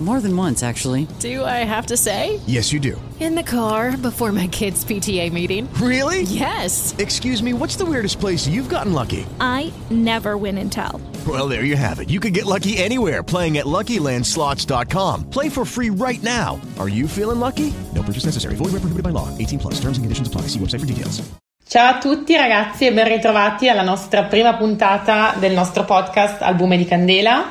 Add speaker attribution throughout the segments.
Speaker 1: More than once, actually.
Speaker 2: Do I have to say?
Speaker 3: Yes, you do.
Speaker 2: In the car before my kids' PTA meeting.
Speaker 3: Really?
Speaker 2: Yes.
Speaker 3: Excuse me, what's the weirdest place you've gotten lucky?
Speaker 4: I never win and tell.
Speaker 3: Well, there you have it. You can get lucky anywhere playing at LuckyLandSlots.com. Play for free right now. Are you feeling lucky? No purchase necessary. Void where prohibited by law. 18 plus. Terms and conditions apply. See website for details.
Speaker 5: Ciao a tutti ragazzi e ben ritrovati alla nostra prima puntata del nostro podcast Albume di Candela.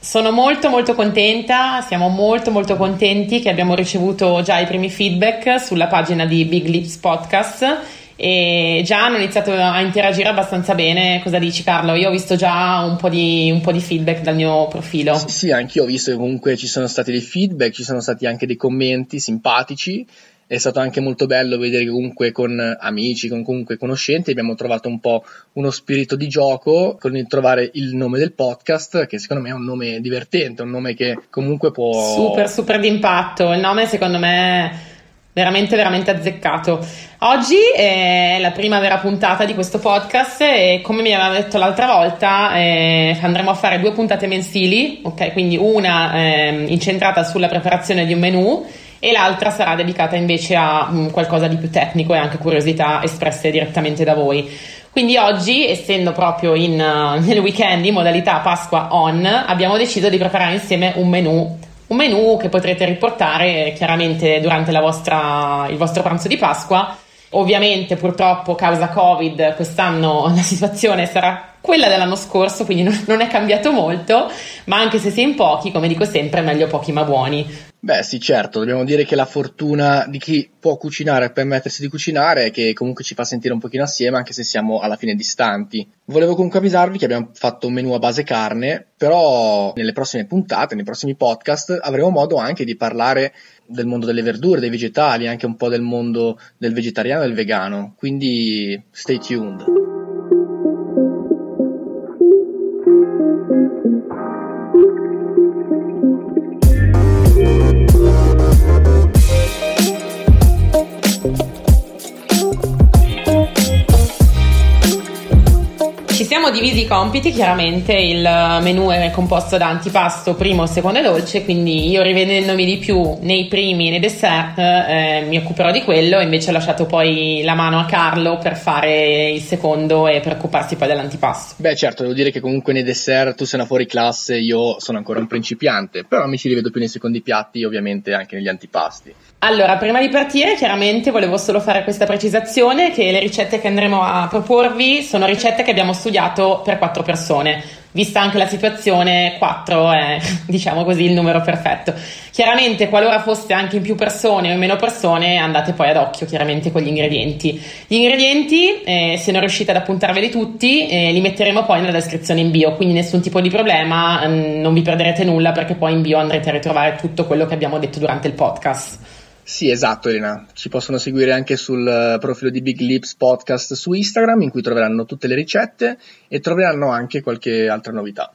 Speaker 5: Sono molto molto contenta, siamo molto molto contenti che abbiamo ricevuto già i primi feedback sulla pagina di Big Lips Podcast e già hanno iniziato a interagire abbastanza bene. Cosa dici Carlo? Io ho visto già un po' di, un po di feedback dal mio profilo.
Speaker 6: Sì, sì, anch'io ho visto che comunque ci sono stati dei feedback, ci sono stati anche dei commenti simpatici è stato anche molto bello vedere che comunque con amici, con comunque conoscenti abbiamo trovato un po' uno spirito di gioco con il trovare il nome del podcast che secondo me è un nome divertente, un nome che comunque può...
Speaker 5: Super, super d'impatto, il nome secondo me veramente, veramente azzeccato. Oggi è la prima vera puntata di questo podcast e come mi aveva detto l'altra volta eh, andremo a fare due puntate mensili, ok? Quindi una eh, incentrata sulla preparazione di un menù e l'altra sarà dedicata invece a um, qualcosa di più tecnico e anche curiosità espresse direttamente da voi. Quindi oggi, essendo proprio in, uh, nel weekend in modalità Pasqua on, abbiamo deciso di preparare insieme un menù. Un menù che potrete riportare chiaramente durante vostra, il vostro pranzo di Pasqua. Ovviamente, purtroppo, causa Covid, quest'anno la situazione sarà quella dell'anno scorso, quindi non è cambiato molto, ma anche se si è in pochi, come dico sempre, meglio pochi ma buoni.
Speaker 6: Beh sì, certo, dobbiamo dire che la fortuna di chi può cucinare e permettersi di cucinare è che comunque ci fa sentire un pochino assieme anche se siamo alla fine distanti. Volevo comunque avvisarvi che abbiamo fatto un menù a base carne, però nelle prossime puntate, nei prossimi podcast avremo modo anche di parlare del mondo delle verdure, dei vegetali, anche un po' del mondo del vegetariano e del vegano, quindi stay tuned.
Speaker 5: Divisi i compiti, chiaramente il menù è composto da antipasto, primo, secondo e dolce, quindi io rivedendomi di più nei primi e nei dessert eh, mi occuperò di quello, invece ho lasciato poi la mano a Carlo per fare il secondo e per occuparsi poi dell'antipasto.
Speaker 6: Beh certo, devo dire che comunque nei dessert tu sei una fuori classe, io sono ancora un principiante, però mi ci rivedo più nei secondi piatti, ovviamente anche negli antipasti.
Speaker 5: Allora, prima di partire, chiaramente volevo solo fare questa precisazione che le ricette che andremo a proporvi sono ricette che abbiamo studiato per quattro persone. Vista anche la situazione, quattro è, diciamo così, il numero perfetto. Chiaramente, qualora foste anche in più persone o in meno persone, andate poi ad occhio, chiaramente, con gli ingredienti. Gli ingredienti, eh, se non riuscite ad appuntarveli tutti, eh, li metteremo poi nella descrizione in bio, quindi nessun tipo di problema, mh, non vi perderete nulla perché poi in bio andrete a ritrovare tutto quello che abbiamo detto durante il podcast.
Speaker 6: Sì, esatto Elena, ci possono seguire anche sul eh, profilo di Big Lips Podcast su Instagram in cui troveranno tutte le ricette e troveranno anche qualche altra novità.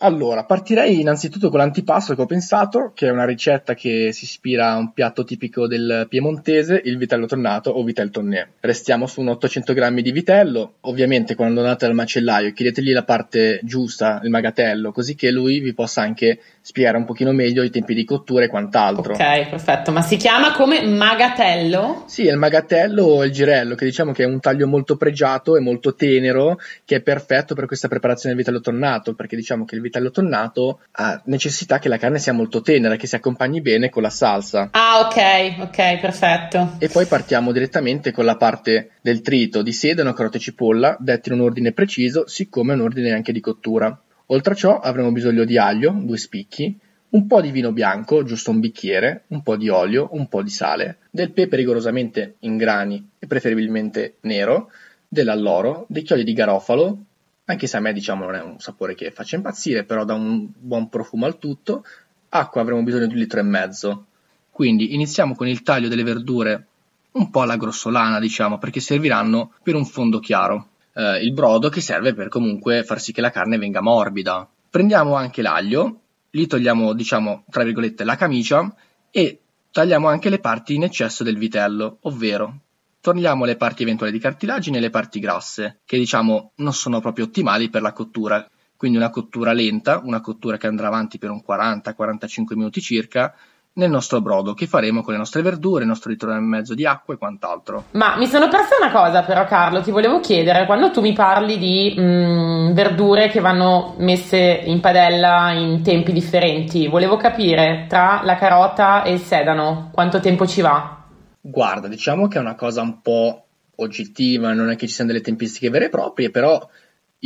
Speaker 6: Allora, partirei innanzitutto con l'antipasto che ho pensato, che è una ricetta che si ispira a un piatto tipico del piemontese, il vitello tonnato o vitel tonné. Restiamo su un 800 g di vitello, ovviamente quando andate dal macellaio chiedetegli la parte giusta, il magatello, così che lui vi possa anche spiegare un pochino meglio i tempi di cottura e quant'altro.
Speaker 5: Ok, perfetto, ma si chiama come magatello?
Speaker 6: Sì, è il magatello o il girello, che diciamo che è un taglio molto pregiato e molto tenero, che è perfetto per questa preparazione del vitello tonnato, perché diciamo che il vitello tonnato ha necessità che la carne sia molto tenera, che si accompagni bene con la salsa.
Speaker 5: Ah, ok, ok, perfetto.
Speaker 6: E poi partiamo direttamente con la parte del trito di sedano, carote e cipolla, detti in un ordine preciso, siccome un ordine anche di cottura. Oltre a ciò avremo bisogno di aglio, due spicchi, un po' di vino bianco, giusto un bicchiere, un po' di olio, un po' di sale, del pepe rigorosamente in grani e preferibilmente nero, dell'alloro, dei chiodi di garofalo, anche se a me diciamo non è un sapore che faccia impazzire, però dà un buon profumo al tutto. Acqua avremo bisogno di un litro e mezzo. Quindi iniziamo con il taglio delle verdure un po' alla grossolana, diciamo, perché serviranno per un fondo chiaro. Eh, il brodo che serve per comunque far sì che la carne venga morbida. Prendiamo anche l'aglio, gli togliamo, diciamo, tra virgolette, la camicia e tagliamo anche le parti in eccesso del vitello, ovvero togliamo le parti eventuali di cartilagine e le parti grasse, che diciamo non sono proprio ottimali per la cottura. Quindi una cottura lenta, una cottura che andrà avanti per un 40-45 minuti circa, nel nostro brodo che faremo con le nostre verdure, il nostro litro e mezzo di acqua e quant'altro.
Speaker 5: Ma mi sono persa una cosa però Carlo, ti volevo chiedere, quando tu mi parli di mh, verdure che vanno messe in padella in tempi differenti, volevo capire tra la carota e il sedano quanto tempo ci va?
Speaker 6: Guarda, diciamo che è una cosa un po' oggettiva, non è che ci siano delle tempistiche vere e proprie, però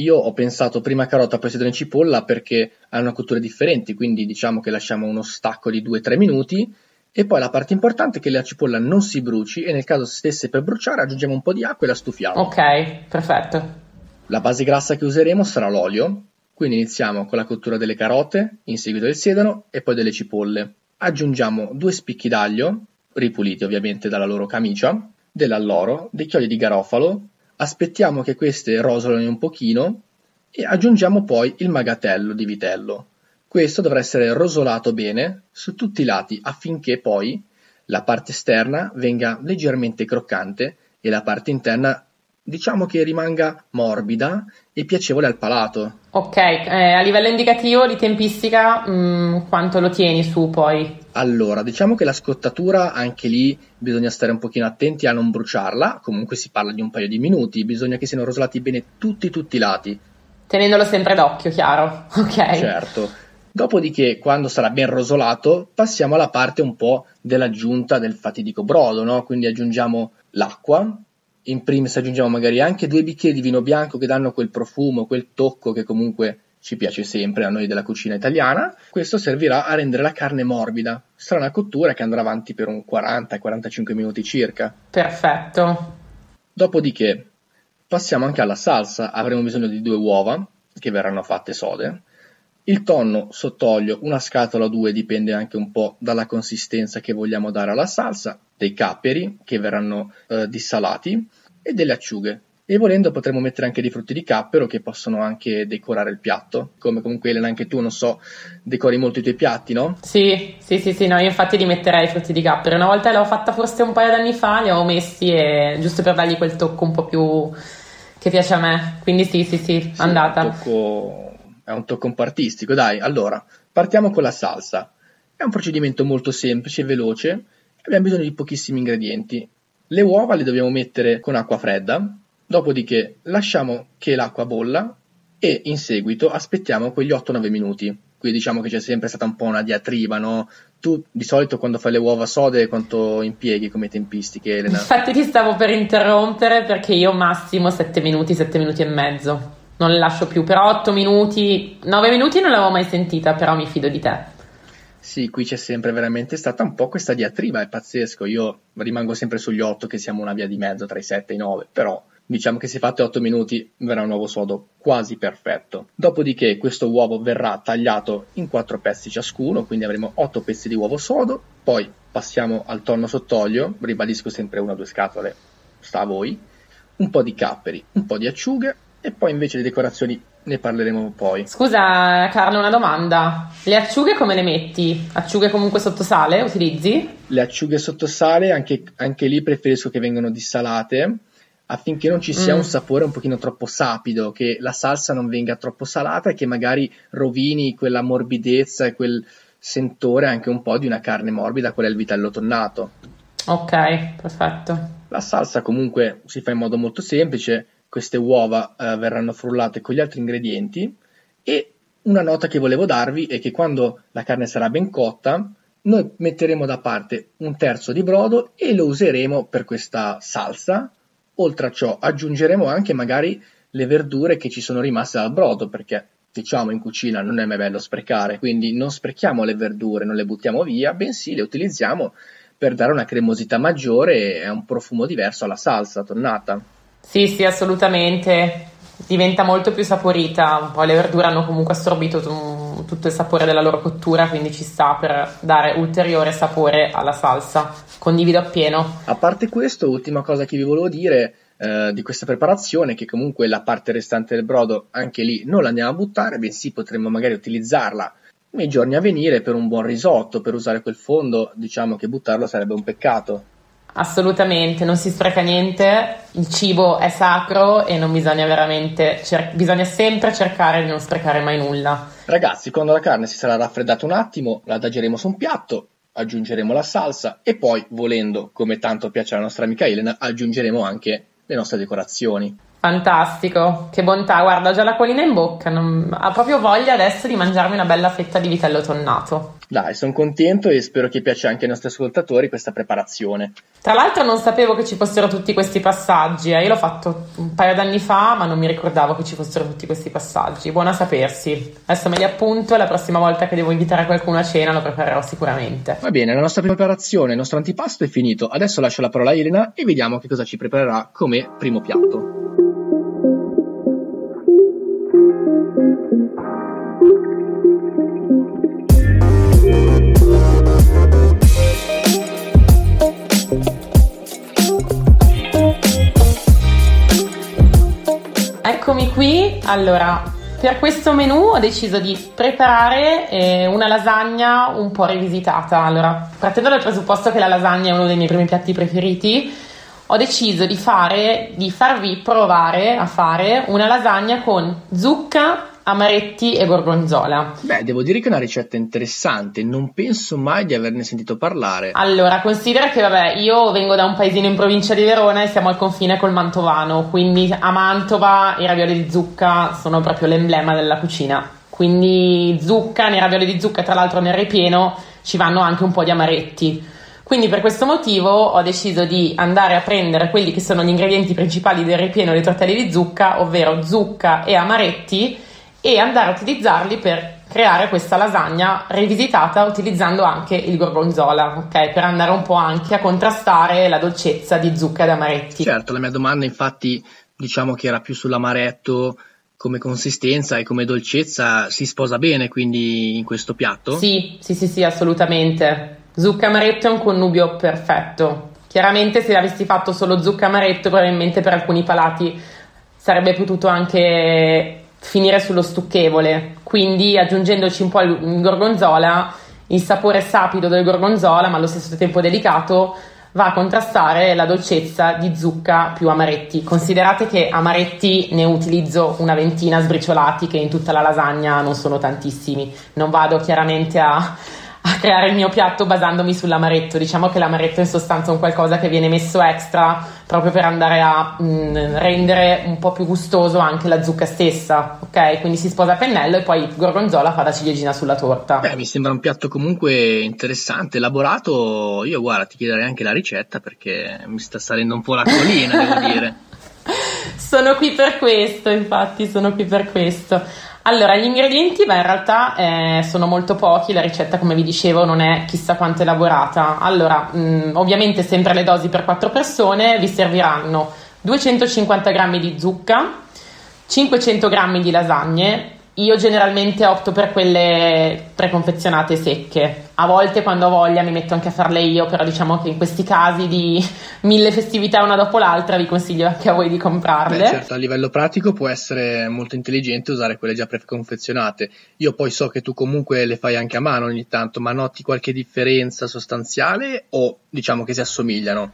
Speaker 6: io ho pensato prima carota, poi sedano e cipolla perché hanno cotture differenti, quindi diciamo che lasciamo uno stacco di 2-3 minuti e poi la parte importante è che la cipolla non si bruci e nel caso stesse per bruciare aggiungiamo un po' di acqua e la stufiamo.
Speaker 5: Ok, perfetto.
Speaker 6: La base grassa che useremo sarà l'olio, quindi iniziamo con la cottura delle carote, in seguito del sedano e poi delle cipolle. Aggiungiamo due spicchi d'aglio, ripuliti ovviamente dalla loro camicia, dell'alloro, dei chiodi di garofalo, aspettiamo che queste rosolino un pochino e aggiungiamo poi il magatello di vitello. Questo dovrà essere rosolato bene su tutti i lati affinché poi la parte esterna venga leggermente croccante e la parte interna diciamo che rimanga morbida e piacevole al palato.
Speaker 5: Ok, eh, a livello indicativo di tempistica, mh, mm, quanto lo tieni su poi?
Speaker 6: Allora, diciamo che la scottatura anche lì bisogna stare un pochino attenti a non bruciarla, comunque si parla di un paio di minuti, bisogna che siano rosolati bene tutti tutti i lati.
Speaker 5: Tenendolo sempre d'occhio, chiaro. Ok.
Speaker 6: Certo. Dopodiché, quando sarà ben rosolato, passiamo alla parte un po' dell'aggiunta del fatidico brodo, no? Quindi aggiungiamo l'acqua, in primis aggiungiamo magari anche due bicchieri di vino bianco che danno quel profumo, quel tocco che comunque ci piace sempre a noi della cucina italiana. Questo servirà a rendere la carne morbida. Sarà una cottura che andrà avanti per un 40-45 minuti circa.
Speaker 5: Perfetto.
Speaker 6: Dopodiché passiamo anche alla salsa. Avremo bisogno di due uova che verranno fatte sode. Il tonno sott'olio, una scatola o due, dipende anche un po' dalla consistenza che vogliamo dare alla salsa, dei capperi che verranno eh, dissalati e delle acciughe e volendo potremmo mettere anche dei frutti di cappero che possono anche decorare il piatto, come comunque Elena anche tu, non so, decori molto i tuoi piatti, no?
Speaker 5: Sì, sì, sì, sì, no, io infatti li metterei i frutti di cappero, una volta l'ho fatta forse un paio d'anni fa, li ho messi e, giusto per dargli quel tocco un po' più che piace a me, quindi sì, sì, sì, sì andata.
Speaker 6: Un tocco, è un tocco un po' artistico, dai, allora, partiamo con la salsa. È un procedimento molto semplice e veloce, abbiamo bisogno di pochissimi ingredienti. Le uova le dobbiamo mettere con acqua fredda, Dopodiché lasciamo che l'acqua bolla e in seguito aspettiamo quegli 8-9 minuti. Qui diciamo che c'è sempre stata un po' una diatriba, no? Tu di solito quando fai le uova sode quanto impieghi come tempistiche, Elena?
Speaker 5: Infatti ti stavo per interrompere perché io massimo 7 minuti, 7 minuti e mezzo. Non le lascio più, però 8 minuti, 9 minuti non l'avevo mai sentita, però mi fido di te.
Speaker 6: Sì, qui c'è sempre veramente stata un po' questa diatriba, è pazzesco. Io rimango sempre sugli 8 che siamo una via di mezzo tra i 7 e i 9, però Diciamo che se fate 8 minuti verrà un uovo sodo quasi perfetto. Dopodiché questo uovo verrà tagliato in 4 pezzi ciascuno, quindi avremo 8 pezzi di uovo sodo. Poi passiamo al tonno sott'olio, ribadisco sempre una o due scatole, sta a voi. Un po' di capperi, un po' di acciughe e poi invece le decorazioni ne parleremo poi.
Speaker 5: Scusa Carlo, una domanda. Le acciughe come le metti? Acciughe comunque sotto sale utilizzi?
Speaker 6: Le acciughe sotto sale, anche, anche lì preferisco che vengano dissalate affinché non ci sia mm. un sapore un pochino troppo sapido, che la salsa non venga troppo salata e che magari rovini quella morbidezza e quel sentore anche un po' di una carne morbida, qual è il vitello tonnato.
Speaker 5: Ok, perfetto.
Speaker 6: La salsa comunque si fa in modo molto semplice, queste uova eh, verranno frullate con gli altri ingredienti e una nota che volevo darvi è che quando la carne sarà ben cotta, noi metteremo da parte un terzo di brodo e lo useremo per questa salsa Oltre a ciò aggiungeremo anche magari le verdure che ci sono rimaste dal brodo, perché diciamo in cucina non è mai bello sprecare, quindi non sprechiamo le verdure, non le buttiamo via, bensì le utilizziamo per dare una cremosità maggiore e un profumo diverso alla salsa tonnata.
Speaker 5: Sì, sì, assolutamente. Diventa molto più saporita. Poi le verdure hanno comunque assorbito t- tutto il sapore della loro cottura, quindi ci sta per dare ulteriore sapore alla salsa condivido appieno.
Speaker 6: A parte questo, ultima cosa che vi volevo dire eh, di questa preparazione, che comunque la parte restante del brodo anche lì non la andiamo a buttare, bensì potremmo magari utilizzarla nei giorni a venire per un buon risotto, per usare quel fondo, diciamo che buttarlo sarebbe un peccato.
Speaker 5: Assolutamente, non si spreca niente, il cibo è sacro e non bisogna veramente, cer- bisogna sempre cercare di non sprecare mai nulla.
Speaker 6: Ragazzi, quando la carne si sarà raffreddata un attimo, la adageremo su un piatto, aggiungeremo la salsa e poi, volendo, come tanto piace alla nostra amica Elena, aggiungeremo anche le nostre decorazioni.
Speaker 5: Fantastico, che bontà, guarda, ho già l'acquolina in bocca, non... ha proprio voglia adesso di mangiarmi una bella fetta di vitello tonnato.
Speaker 6: Dai, sono contento e spero che piaccia anche ai nostri ascoltatori questa preparazione.
Speaker 5: Tra l'altro non sapevo che ci fossero tutti questi passaggi, eh. io l'ho fatto un paio d'anni fa, ma non mi ricordavo che ci fossero tutti questi passaggi. Buona sapersi. Adesso me li appunto e la prossima volta che devo invitare qualcuno a cena lo preparerò sicuramente.
Speaker 6: Va bene, la nostra preparazione, il nostro antipasto è finito. Adesso lascio la parola a Elena e vediamo che cosa ci preparerà come primo piatto.
Speaker 5: Qui, allora per questo menù ho deciso di preparare eh, una lasagna un po' rivisitata. Allora, partendo dal presupposto che la lasagna è uno dei miei primi piatti preferiti, ho deciso di, fare, di farvi provare a fare una lasagna con zucca, amaretti e gorgonzola.
Speaker 6: Beh, devo dire che è una ricetta interessante, non penso mai di averne sentito parlare.
Speaker 5: Allora, considera che vabbè, io vengo da un paesino in provincia di Verona e siamo al confine col Mantovano, quindi a Mantova i ravioli di zucca sono proprio l'emblema della cucina. Quindi zucca, nei ravioli di zucca, tra l'altro nel ripieno ci vanno anche un po' di amaretti. Quindi per questo motivo ho deciso di andare a prendere quelli che sono gli ingredienti principali del ripieno dei tortelli di zucca, ovvero zucca e amaretti, e andare a utilizzarli per creare questa lasagna rivisitata utilizzando anche il gorgonzola, ok? Per andare un po' anche a contrastare la dolcezza di zucca ed amaretti.
Speaker 6: Certo, la mia domanda infatti diciamo che era più sull'amaretto come consistenza e come dolcezza si sposa bene quindi in questo piatto?
Speaker 5: Sì, sì, sì, sì, assolutamente. Zucca amaretto è un connubio perfetto. Chiaramente se avessi fatto solo zucca amaretto probabilmente per alcuni palati sarebbe potuto anche finire sullo stucchevole, quindi aggiungendoci un po' il gorgonzola, il sapore sapido del gorgonzola, ma allo stesso tempo delicato, va a contrastare la dolcezza di zucca più amaretti. Considerate che amaretti ne utilizzo una ventina sbriciolati, che in tutta la lasagna non sono tantissimi. Non vado chiaramente a a creare il mio piatto basandomi sull'amaretto. Diciamo che l'amaretto è in sostanza un qualcosa che viene messo extra proprio per andare a mh, mm, rendere un po' più gustoso anche la zucca stessa, ok? Quindi si sposa a pennello e poi gorgonzola fa da ciliegina sulla torta.
Speaker 6: Beh, mi sembra un piatto comunque interessante, elaborato. Io guarda, ti chiederei anche la ricetta perché mi sta salendo un po' la collina, devo dire.
Speaker 5: Sono qui per questo, infatti, sono qui per questo. Allora, gli ingredienti, beh, in realtà eh, sono molto pochi, la ricetta, come vi dicevo, non è chissà quanto elaborata. Allora, mh, mm, ovviamente sempre le dosi per 4 persone, vi serviranno 250 g di zucca, 500 g di lasagne, io generalmente opto per quelle preconfezionate secche. A volte quando ho voglia mi metto anche a farle io, però diciamo che in questi casi di mille festività una dopo l'altra vi consiglio anche a voi di comprarle.
Speaker 6: Beh, certo, a livello pratico può essere molto intelligente usare quelle già preconfezionate. Io poi so che tu comunque le fai anche a mano ogni tanto, ma noti qualche differenza sostanziale o diciamo che si assomigliano?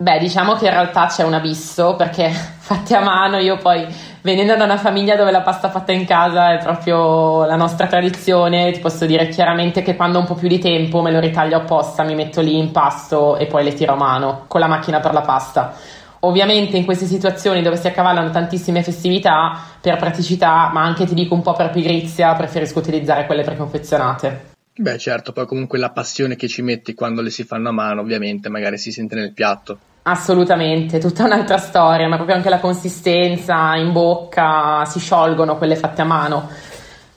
Speaker 5: Beh, diciamo che in realtà c'è un abisso perché fatte a mano, io poi venendo da una famiglia dove la pasta fatta in casa è proprio la nostra tradizione, ti posso dire chiaramente che quando ho un po' più di tempo me lo ritaglio apposta, mi metto lì in pasto e poi le tiro a mano con la macchina per la pasta. Ovviamente in queste situazioni dove si accavallano tantissime festività, per praticità, ma anche ti dico un po' per pigrizia, preferisco utilizzare quelle preconfezionate.
Speaker 6: Beh, certo, poi comunque la passione che ci metti quando le si fanno a mano, ovviamente, magari si sente nel piatto.
Speaker 5: Assolutamente, tutta un'altra storia, ma proprio anche la consistenza in bocca si sciolgono quelle fatte a mano.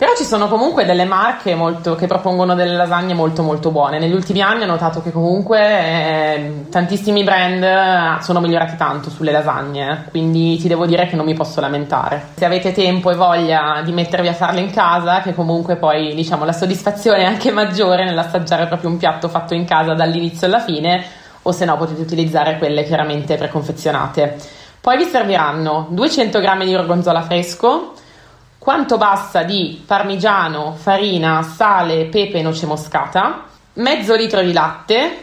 Speaker 5: Però ci sono comunque delle marche molto, che propongono delle lasagne molto molto buone. Negli ultimi anni ho notato che comunque eh, tantissimi brand eh, sono migliorati tanto sulle lasagne, eh. quindi ti devo dire che non mi posso lamentare. Se avete tempo e voglia di mettervi a farle in casa, che comunque poi diciamo la soddisfazione è anche maggiore nell'assaggiare proprio un piatto fatto in casa dall'inizio alla fine, o se no potete utilizzare quelle chiaramente preconfezionate. Poi vi serviranno 200 g di gorgonzola fresco, quanto basta di parmigiano, farina, sale, pepe e noce moscata, mezzo litro di latte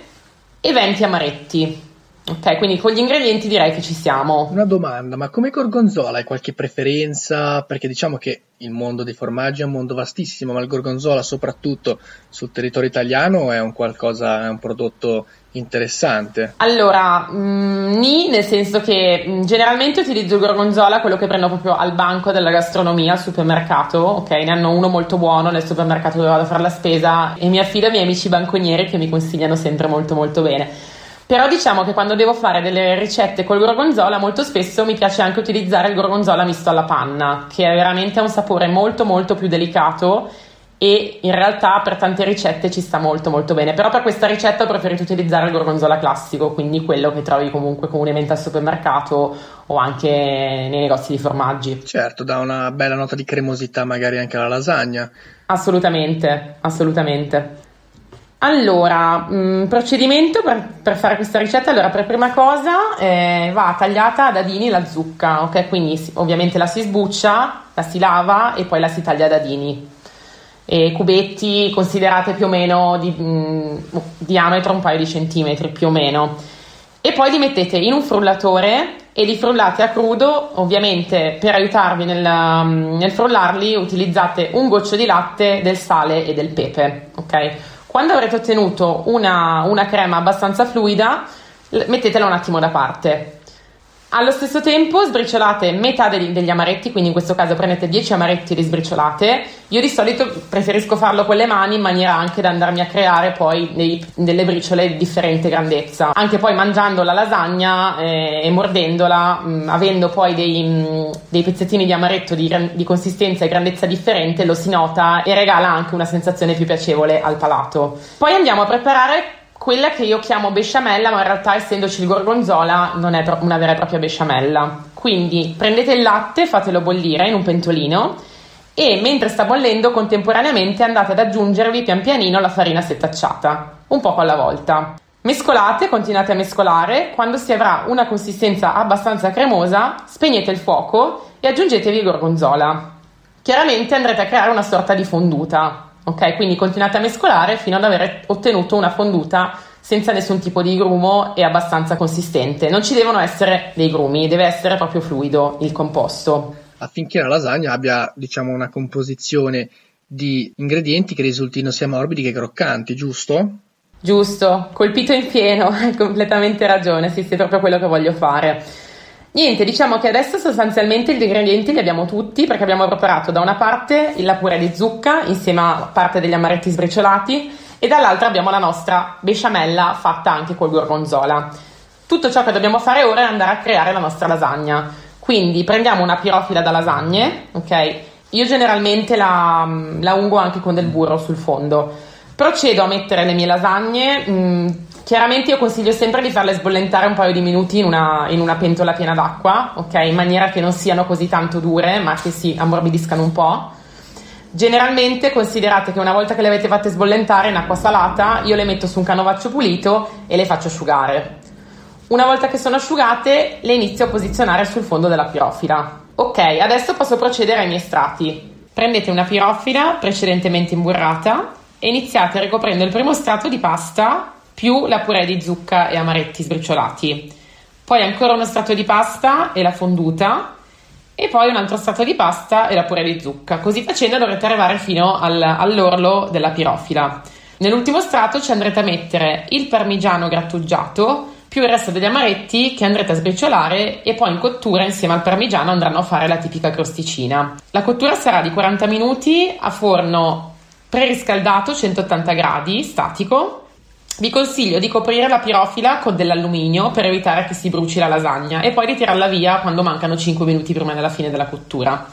Speaker 5: e 20 amaretti. Ok, quindi con gli ingredienti direi che ci siamo.
Speaker 6: Una domanda, ma come gorgonzola hai qualche preferenza? Perché diciamo che il mondo dei formaggi è un mondo vastissimo, ma il gorgonzola soprattutto sul territorio italiano è un qualcosa, è un prodotto interessante.
Speaker 5: Allora, mh, mm, ni nel senso che mm, generalmente utilizzo il gorgonzola, quello che prendo proprio al banco della gastronomia al supermercato, ok? Ne hanno uno molto buono nel supermercato dove vado a fare la spesa e mi affido ai miei amici banconieri che mi consigliano sempre molto molto bene. Però diciamo che quando devo fare delle ricette col gorgonzola, molto spesso mi piace anche utilizzare il gorgonzola misto alla panna, che veramente un sapore molto molto più delicato e in realtà per tante ricette ci sta molto molto bene. Però per questa ricetta ho preferito utilizzare il gorgonzola classico, quindi quello che trovi comunque comunemente al supermercato o anche nei negozi di formaggi.
Speaker 6: Certo, dà una bella nota di cremosità magari anche alla lasagna.
Speaker 5: Assolutamente, assolutamente. Allora, mh, mm, procedimento per, per, fare questa ricetta. Allora, per prima cosa eh, va tagliata a dadini la zucca, ok? Quindi ovviamente la si sbuccia, la si lava e poi la si taglia a dadini. E cubetti considerate più o meno di mh, mm, diametro un paio di centimetri più o meno. E poi li mettete in un frullatore e li frullate a crudo. Ovviamente per aiutarvi nel, mm, nel frullarli utilizzate un goccio di latte, del sale e del pepe, ok? Quando avrete ottenuto una, una crema abbastanza fluida, mettetela un attimo da parte. Allo stesso tempo sbriciolate metà degli, degli, amaretti, quindi in questo caso prendete 10 amaretti e li sbriciolate. Io di solito preferisco farlo con le mani in maniera anche da andarmi a creare poi dei, delle briciole di differente grandezza. Anche poi mangiando la lasagna eh, e mordendola, mh, mm, avendo poi dei, mh, mm, dei, pezzettini di amaretto di, di consistenza e grandezza differente, lo si nota e regala anche una sensazione più piacevole al palato. Poi andiamo a preparare quella che io chiamo besciamella, ma in realtà essendoci il gorgonzola non è una vera e propria besciamella. Quindi prendete il latte, fatelo bollire in un pentolino e mentre sta bollendo contemporaneamente andate ad aggiungervi pian pianino la farina setacciata, un poco alla volta. Mescolate, continuate a mescolare, quando si avrà una consistenza abbastanza cremosa, spegnete il fuoco e aggiungetevi il gorgonzola. Chiaramente andrete a creare una sorta di fonduta, Ok, quindi continuate a mescolare fino ad aver ottenuto una fonduta senza nessun tipo di grumo e abbastanza consistente. Non ci devono essere dei grumi, deve essere proprio fluido il composto.
Speaker 6: Affinché la lasagna abbia, diciamo, una composizione di ingredienti che risultino sia morbidi che croccanti, giusto?
Speaker 5: Giusto, colpito in pieno, hai completamente ragione, sì, è proprio quello che voglio fare. Niente, diciamo che adesso sostanzialmente gli ingredienti li abbiamo tutti perché abbiamo preparato da una parte la purè di zucca insieme a parte degli amaretti sbriciolati e dall'altra abbiamo la nostra besciamella fatta anche col gorgonzola. Tutto ciò che dobbiamo fare ora è andare a creare la nostra lasagna. Quindi prendiamo una pirofila da lasagne, ok? Io generalmente la, la ungo anche con del burro sul fondo. Procedo a mettere le mie lasagne, mh, mm, Chiaramente io consiglio sempre di farle sbollentare un paio di minuti in una, in una, pentola piena d'acqua, ok? In maniera che non siano così tanto dure, ma che si ammorbidiscano un po'. Generalmente considerate che una volta che le avete fatte sbollentare in acqua salata, io le metto su un canovaccio pulito e le faccio asciugare. Una volta che sono asciugate, le inizio a posizionare sul fondo della pirofila. Ok, adesso posso procedere ai miei strati. Prendete una pirofila precedentemente imburrata e iniziate ricoprendo il primo strato di pasta più la purè di zucca e amaretti sbriciolati. Poi ancora uno strato di pasta e la fonduta e poi un altro strato di pasta e la purè di zucca. Così facendo dovrete arrivare fino al, all'orlo della pirofila. Nell'ultimo strato ci andrete a mettere il parmigiano grattugiato più il resto degli amaretti che andrete a sbriciolare e poi in cottura insieme al parmigiano andranno a fare la tipica crosticina. La cottura sarà di 40 minuti a forno preriscaldato 180 gradi statico vi consiglio di coprire la pirofila con dell'alluminio per evitare che si bruci la lasagna e poi di tirarla via quando mancano 5 minuti prima della fine della cottura.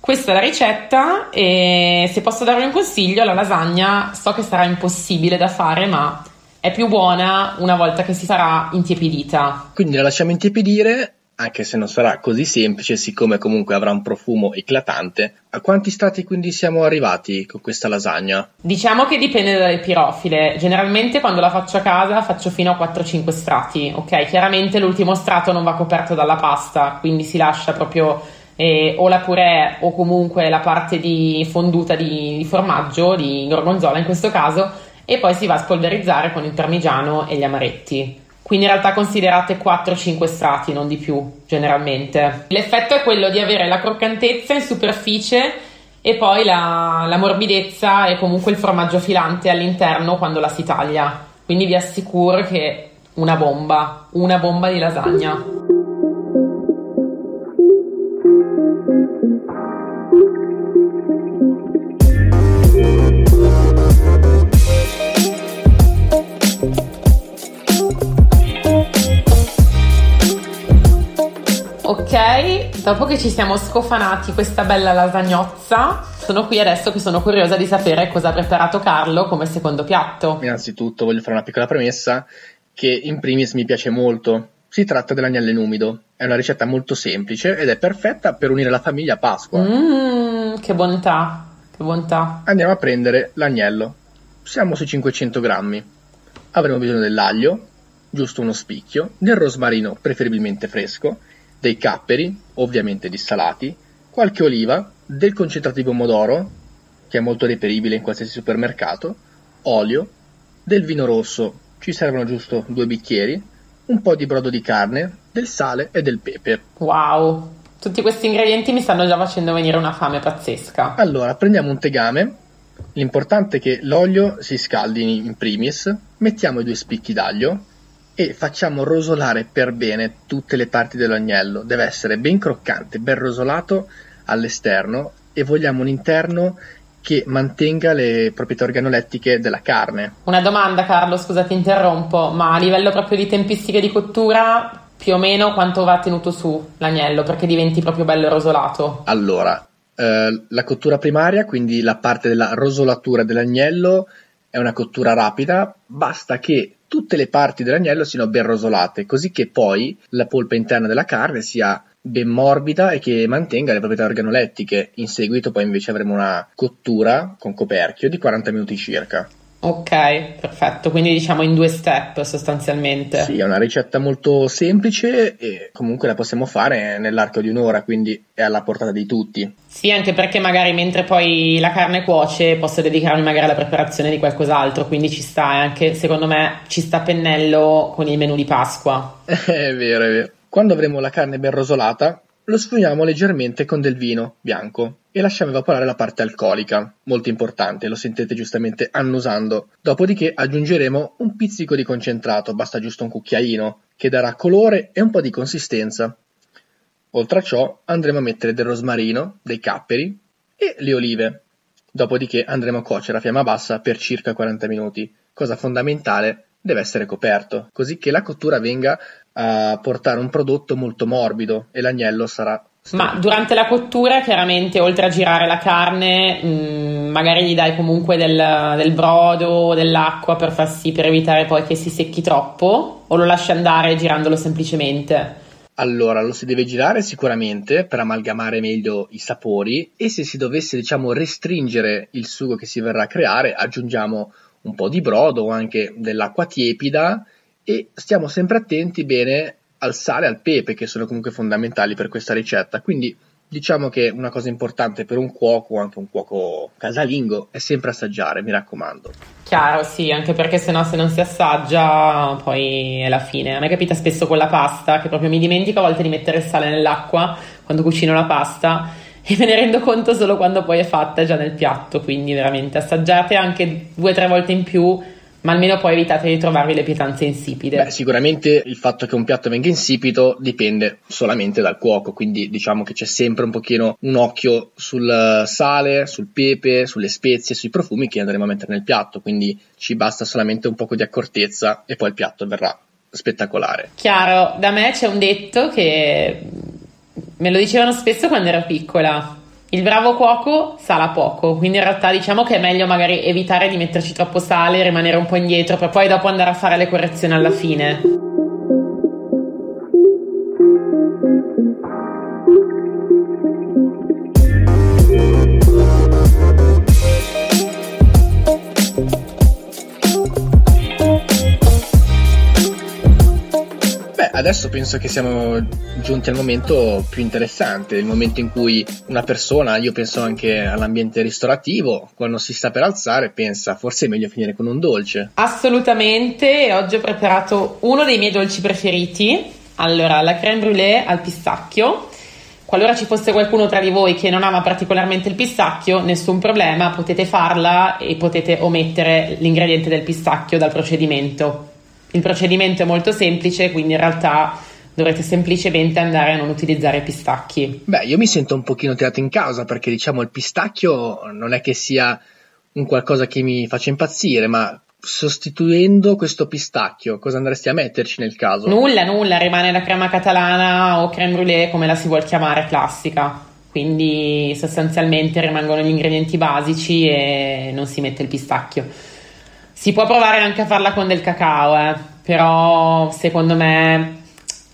Speaker 5: Questa è la ricetta e se posso darvi un consiglio, la lasagna so che sarà impossibile da fare, ma è più buona una volta che si sarà intiepidita.
Speaker 6: Quindi la lasciamo intiepidire anche se non sarà così semplice, siccome comunque avrà un profumo eclatante. A quanti stati quindi siamo arrivati con questa lasagna?
Speaker 5: Diciamo che dipende dalle pirofile. Generalmente quando la faccio a casa faccio fino a 4-5 strati, ok? Chiaramente l'ultimo strato non va coperto dalla pasta, quindi si lascia proprio eh, o la purè o comunque la parte di fonduta di, di formaggio, di gorgonzola in questo caso, e poi si va a spolverizzare con il parmigiano e gli amaretti. Quindi in realtà considerate 4-5 strati, non di più generalmente. L'effetto è quello di avere la croccantezza in superficie e poi la, la morbidezza e comunque il formaggio filante all'interno quando la si taglia. Quindi vi assicuro che una bomba, una bomba di lasagna. Dopo che ci siamo scofanati questa bella lasagnozza, sono qui adesso che sono curiosa di sapere cosa ha preparato Carlo come secondo piatto.
Speaker 6: Innanzitutto voglio fare una piccola premessa che in primis mi piace molto. Si tratta dell'agnello in umido. È una ricetta molto semplice ed è perfetta per unire la famiglia a Pasqua.
Speaker 5: Mmm, che bontà, che bontà.
Speaker 6: Andiamo a prendere l'agnello. Siamo sui 500 grammi. Avremo bisogno dell'aglio, giusto uno spicchio, del rosmarino preferibilmente fresco, dei capperi, ovviamente dissalati, qualche oliva, del concentrato di pomodoro, che è molto reperibile in qualsiasi supermercato, olio, del vino rosso, ci servono giusto due bicchieri, un po' di brodo di carne, del sale e del pepe.
Speaker 5: Wow, tutti questi ingredienti mi stanno già facendo venire una fame pazzesca.
Speaker 6: Allora, prendiamo un tegame, l'importante è che l'olio si scaldi in primis, mettiamo i due spicchi d'aglio, e facciamo rosolare per bene tutte le parti dell'agnello. Deve essere ben croccante, ben rosolato all'esterno e vogliamo un interno che mantenga le proprietà organolettiche della carne.
Speaker 5: Una domanda Carlo, scusa ti interrompo, ma a livello proprio di tempistiche di cottura più o meno quanto va tenuto su l'agnello perché diventi proprio bello rosolato?
Speaker 6: Allora, eh, la cottura primaria, quindi la parte della rosolatura dell'agnello, è una cottura rapida, basta che tutte le parti dell'agnello siano ben rosolate, così che poi la polpa interna della carne sia ben morbida e che mantenga le proprietà organolettiche. In seguito poi invece avremo una cottura con coperchio di 40 minuti circa.
Speaker 5: Ok, perfetto, quindi diciamo in due step sostanzialmente.
Speaker 6: Sì, è una ricetta molto semplice e comunque la possiamo fare nell'arco di un'ora, quindi è alla portata di tutti.
Speaker 5: Sì, anche perché magari mentre poi la carne cuoce posso dedicarmi magari alla preparazione di qualcos'altro, quindi ci sta anche secondo me ci sta pennello con il menù di Pasqua.
Speaker 6: è vero, è vero. Quando avremo la carne ben rosolata, lo sfugniamo leggermente con del vino bianco e lasciamo evaporare la parte alcolica, molto importante, lo sentite giustamente annusando. Dopodiché aggiungeremo un pizzico di concentrato, basta giusto un cucchiaino, che darà colore e un po' di consistenza. Oltre a ciò andremo a mettere del rosmarino, dei capperi e le olive. Dopodiché andremo a cuocere a fiamma bassa per circa 40 minuti. Cosa fondamentale, deve essere coperto, così che la cottura venga a portare un prodotto molto morbido e l'agnello sarà
Speaker 5: ma durante la cottura, chiaramente, oltre a girare la carne, mh, mm, magari gli dai comunque del, del brodo, dell'acqua per far sì, per evitare poi che si secchi troppo, o lo lasci andare girandolo semplicemente?
Speaker 6: Allora, lo si deve girare sicuramente per amalgamare meglio i sapori e se si dovesse, diciamo, restringere il sugo che si verrà a creare, aggiungiamo un po' di brodo o anche dell'acqua tiepida e stiamo sempre attenti bene al sale e al pepe che sono comunque fondamentali per questa ricetta. Quindi diciamo che una cosa importante per un cuoco, anche un cuoco casalingo, è sempre assaggiare, mi raccomando.
Speaker 5: Chiaro, sì, anche perché sennò se non si assaggia poi è la fine. A me capita spesso con la pasta che proprio mi dimentico a volte di mettere il sale nell'acqua quando cucino la pasta e me ne rendo conto solo quando poi è fatta già nel piatto, quindi veramente assaggiate anche due o tre volte in più ma almeno poi evitate di trovarvi le pietanze insipide.
Speaker 6: Beh, sicuramente il fatto che un piatto venga insipido dipende solamente dal cuoco, quindi diciamo che c'è sempre un pochino un occhio sul sale, sul pepe, sulle spezie, sui profumi che andremo a mettere nel piatto, quindi ci basta solamente un poco di accortezza e poi il piatto verrà spettacolare.
Speaker 5: Chiaro, da me c'è un detto che me lo dicevano spesso quando ero piccola il bravo cuoco sala poco, quindi in realtà diciamo che è meglio magari evitare di metterci troppo sale, rimanere un po' indietro per poi dopo andare a fare le correzioni alla fine.
Speaker 6: Adesso penso che siamo giunti al momento più interessante, il momento in cui una persona, io penso anche all'ambiente ristorativo, quando si sta per alzare pensa forse è meglio finire con un dolce.
Speaker 5: Assolutamente, oggi ho preparato uno dei miei dolci preferiti, allora la crème brûlée al pistacchio. Qualora ci fosse qualcuno tra di voi che non ama particolarmente il pistacchio, nessun problema, potete farla e potete omettere l'ingrediente del pistacchio dal procedimento. Il procedimento è molto semplice, quindi in realtà dovrete semplicemente andare a non utilizzare pistacchi.
Speaker 6: Beh, io mi sento un pochino tirato in causa perché diciamo il pistacchio non è che sia un qualcosa che mi faccia impazzire, ma sostituendo questo pistacchio, cosa andresti a metterci nel caso?
Speaker 5: Nulla, nulla, rimane la crema catalana o creme brûlée come la si vuol chiamare classica. Quindi sostanzialmente rimangono gli ingredienti basici e non si mette il pistacchio. Si può provare anche a farla con del cacao, eh, però secondo me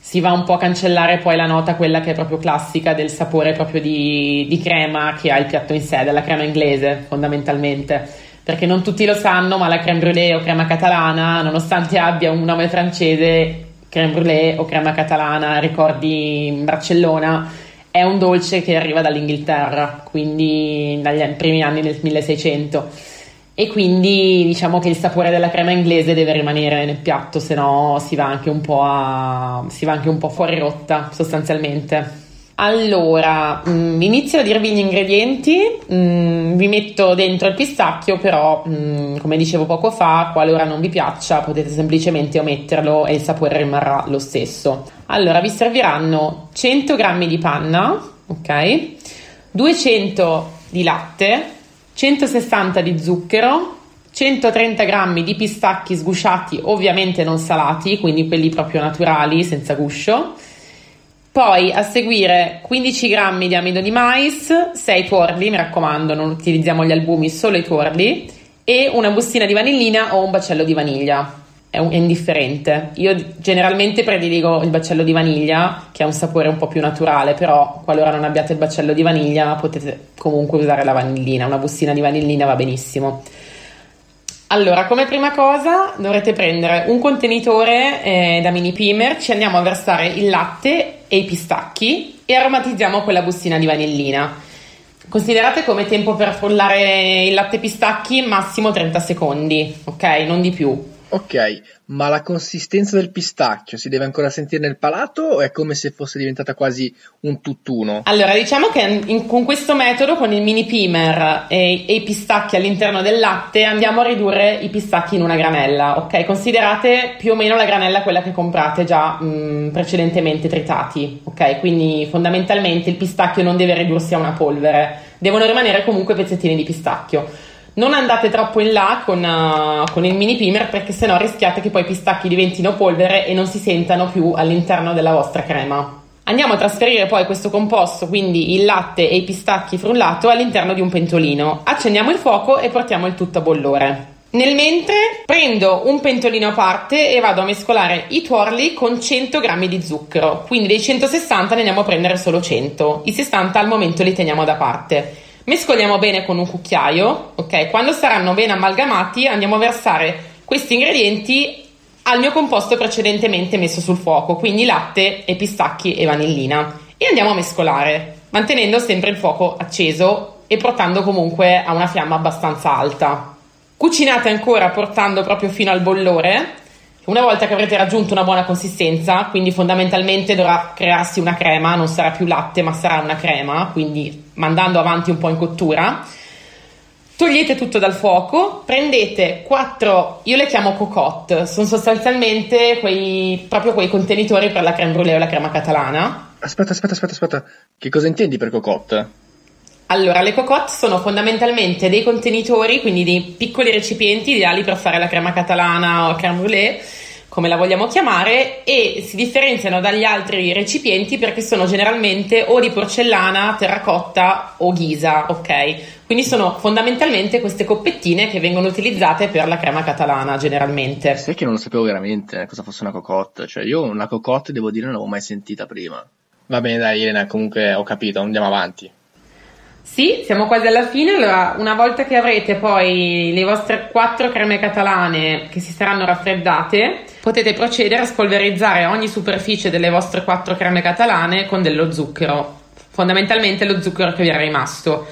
Speaker 5: si va un po' a cancellare poi la nota, quella che è proprio classica del sapore proprio di, di crema che ha il piatto in sé, della crema inglese fondamentalmente. Perché non tutti lo sanno, ma la creme brûlée o crema catalana, nonostante abbia un nome francese, creme brûlée o crema catalana, ricordi Barcellona, è un dolce che arriva dall'Inghilterra, quindi dagli primi anni del 1600 e quindi diciamo che il sapore della crema inglese deve rimanere nel piatto, se no si va anche un po', a, anche un po fuori rotta sostanzialmente. Allora, mh, mm, inizio a dirvi gli ingredienti, mh, mm, vi metto dentro il pistacchio, però mh, mm, come dicevo poco fa, qualora non vi piaccia potete semplicemente ometterlo e il sapore rimarrà lo stesso. Allora, vi serviranno 100 g di panna, ok? 200 di latte, 160 di zucchero, 130 g di pistacchi sgusciati, ovviamente non salati, quindi quelli proprio naturali, senza guscio. Poi a seguire 15 g di amido di mais, 6 tuorli, mi raccomando, non utilizziamo gli albumi, solo i tuorli, e una bustina di vanillina o un baccello di vaniglia è, un, è, indifferente. Io generalmente prediligo il baccello di vaniglia, che ha un sapore un po' più naturale, però qualora non abbiate il baccello di vaniglia potete comunque usare la vanillina, una bustina di vanillina va benissimo. Allora, come prima cosa dovrete prendere un contenitore eh, da mini primer, ci andiamo a versare il latte e i pistacchi e aromatizziamo quella bustina di vanillina. Considerate come tempo per frullare il latte pistacchi massimo 30 secondi, ok? Non di più.
Speaker 6: Ok, ma la consistenza del pistacchio si deve ancora sentire nel palato o è come se fosse diventata quasi un tutt'uno?
Speaker 5: Allora, diciamo che in, con questo metodo, con il mini pimer e, e, i pistacchi all'interno del latte, andiamo a ridurre i pistacchi in una granella, ok? Considerate più o meno la granella quella che comprate già mh, precedentemente tritati, ok? Quindi fondamentalmente il pistacchio non deve ridursi a una polvere, devono rimanere comunque pezzettini di pistacchio. Non andate troppo in là con, uh, con il mini primer perché sennò rischiate che poi i pistacchi diventino polvere e non si sentano più all'interno della vostra crema. Andiamo a trasferire poi questo composto, quindi il latte e i pistacchi frullato, all'interno di un pentolino. Accendiamo il fuoco e portiamo il tutto a bollore. Nel mentre prendo un pentolino a parte e vado a mescolare i tuorli con 100 g di zucchero, quindi dei 160 ne andiamo a prendere solo 100, i 60 al momento li teniamo da parte. Mescoliamo bene con un cucchiaio, ok? Quando saranno ben amalgamati andiamo a versare questi ingredienti al mio composto precedentemente messo sul fuoco, quindi latte e pistacchi e vanillina e andiamo a mescolare, mantenendo sempre il fuoco acceso e portando comunque a una fiamma abbastanza alta. Cucinate ancora portando proprio fino al bollore una volta che avrete raggiunto una buona consistenza, quindi fondamentalmente dovrà crearsi una crema, non sarà più latte ma sarà una crema, quindi mandando avanti un po' in cottura. Togliete tutto dal fuoco, prendete quattro, io le chiamo cocotte, sono sostanzialmente quei, proprio quei contenitori per la creme brulee o la crema catalana.
Speaker 6: Aspetta, aspetta, aspetta, aspetta, che cosa intendi per cocotte?
Speaker 5: Allora, le cocotte sono fondamentalmente dei contenitori, quindi dei piccoli recipienti ideali per fare la crema catalana o creme brûlée, come la vogliamo chiamare, e si differenziano dagli altri recipienti perché sono generalmente o di porcellana, terracotta o ghisa, ok? Quindi sono fondamentalmente queste coppettine che vengono utilizzate per la crema catalana generalmente.
Speaker 6: Sai che non lo sapevo veramente cosa fosse una cocotte, cioè io una cocotte devo dire non l'avevo mai sentita prima. Va bene dai Elena, comunque ho capito, andiamo avanti.
Speaker 5: Sì, siamo quasi alla fine. Allora, una volta che avrete poi le vostre quattro creme catalane che si saranno raffreddate, potete procedere a spolverizzare ogni superficie delle vostre quattro creme catalane con dello zucchero, fondamentalmente lo zucchero che vi è rimasto.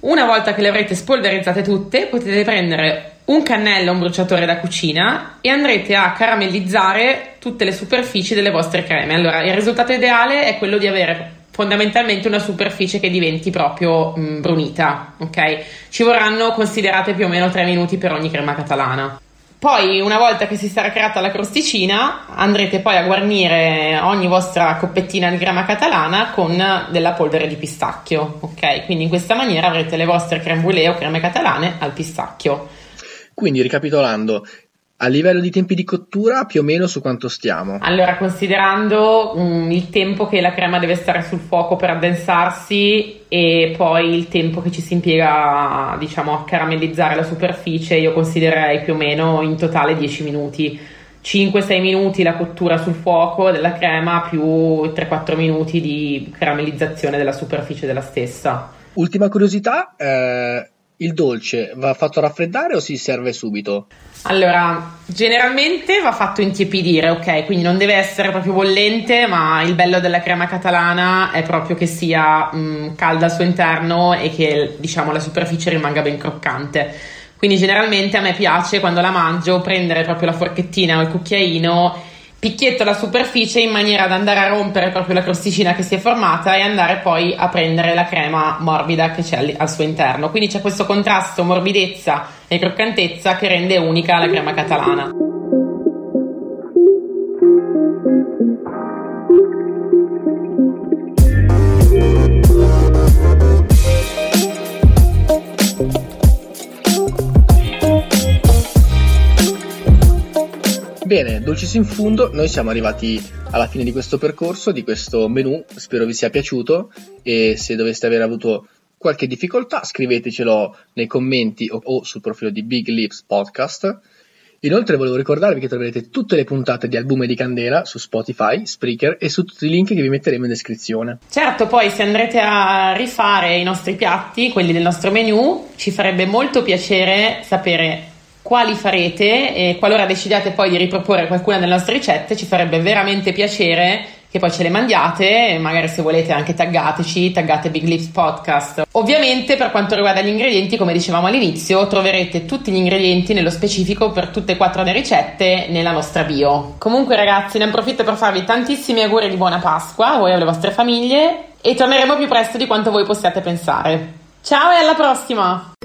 Speaker 5: Una volta che le avrete spolverizzate tutte, potete prendere un cannello, un bruciatore da cucina e andrete a caramellizzare tutte le superfici delle vostre creme. Allora, il risultato ideale è quello di avere fondamentalmente una superficie che diventi proprio mh, mm, brunita, ok? Ci vorranno considerate più o meno 3 minuti per ogni crema catalana. Poi, una volta che si sarà creata la crosticina, andrete poi a guarnire ogni vostra coppettina di crema catalana con della polvere di pistacchio, ok? Quindi in questa maniera avrete le vostre creme brûlée o creme catalane al pistacchio.
Speaker 6: Quindi, ricapitolando, a livello di tempi di cottura, più o meno su quanto stiamo?
Speaker 5: Allora, considerando um, il tempo che la crema deve stare sul fuoco per addensarsi e poi il tempo che ci si impiega, diciamo, a caramellizzare la superficie, io considererei più o meno in totale 10 minuti. 5-6 minuti la cottura sul fuoco della crema più 3-4 minuti di caramellizzazione della superficie della stessa.
Speaker 6: Ultima curiosità, eh, il dolce va fatto raffreddare o si serve subito?
Speaker 5: Allora, generalmente va fatto intiepidire, ok? Quindi non deve essere proprio bollente, ma il bello della crema catalana è proprio che sia mh, mm, calda al suo interno e che diciamo la superficie rimanga ben croccante. Quindi generalmente a me piace quando la mangio prendere proprio la forchettina o il cucchiaino picchietto la superficie in maniera da andare a rompere proprio la crosticina che si è formata e andare poi a prendere la crema morbida che c'è al, suo interno. Quindi c'è questo contrasto morbidezza e croccantezza che rende unica la crema catalana.
Speaker 6: Bene, dolcis in fundo, noi siamo arrivati alla fine di questo percorso, di questo menu, spero vi sia piaciuto e se doveste aver avuto qualche difficoltà scrivetecelo nei commenti o, o sul profilo di Big Lips Podcast. Inoltre volevo ricordarvi che troverete tutte le puntate di Albume di Candela su Spotify, Spreaker e su tutti i link che vi metteremo in descrizione.
Speaker 5: Certo, poi se andrete a rifare i nostri piatti, quelli del nostro menu, ci farebbe molto piacere sapere quali farete e qualora decidiate poi di riproporre qualcuna delle nostre ricette ci farebbe veramente piacere che poi ce le mandiate, magari se volete anche taggateci, taggate Big Lips Podcast. Ovviamente per quanto riguarda gli ingredienti, come dicevamo all'inizio, troverete tutti gli ingredienti nello specifico per tutte e quattro le ricette nella nostra bio. Comunque ragazzi, ne approfitto per farvi tantissimi auguri di buona Pasqua a voi e alle vostre famiglie e torneremo più presto di quanto voi possiate pensare. Ciao e alla prossima!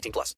Speaker 7: 18 plus.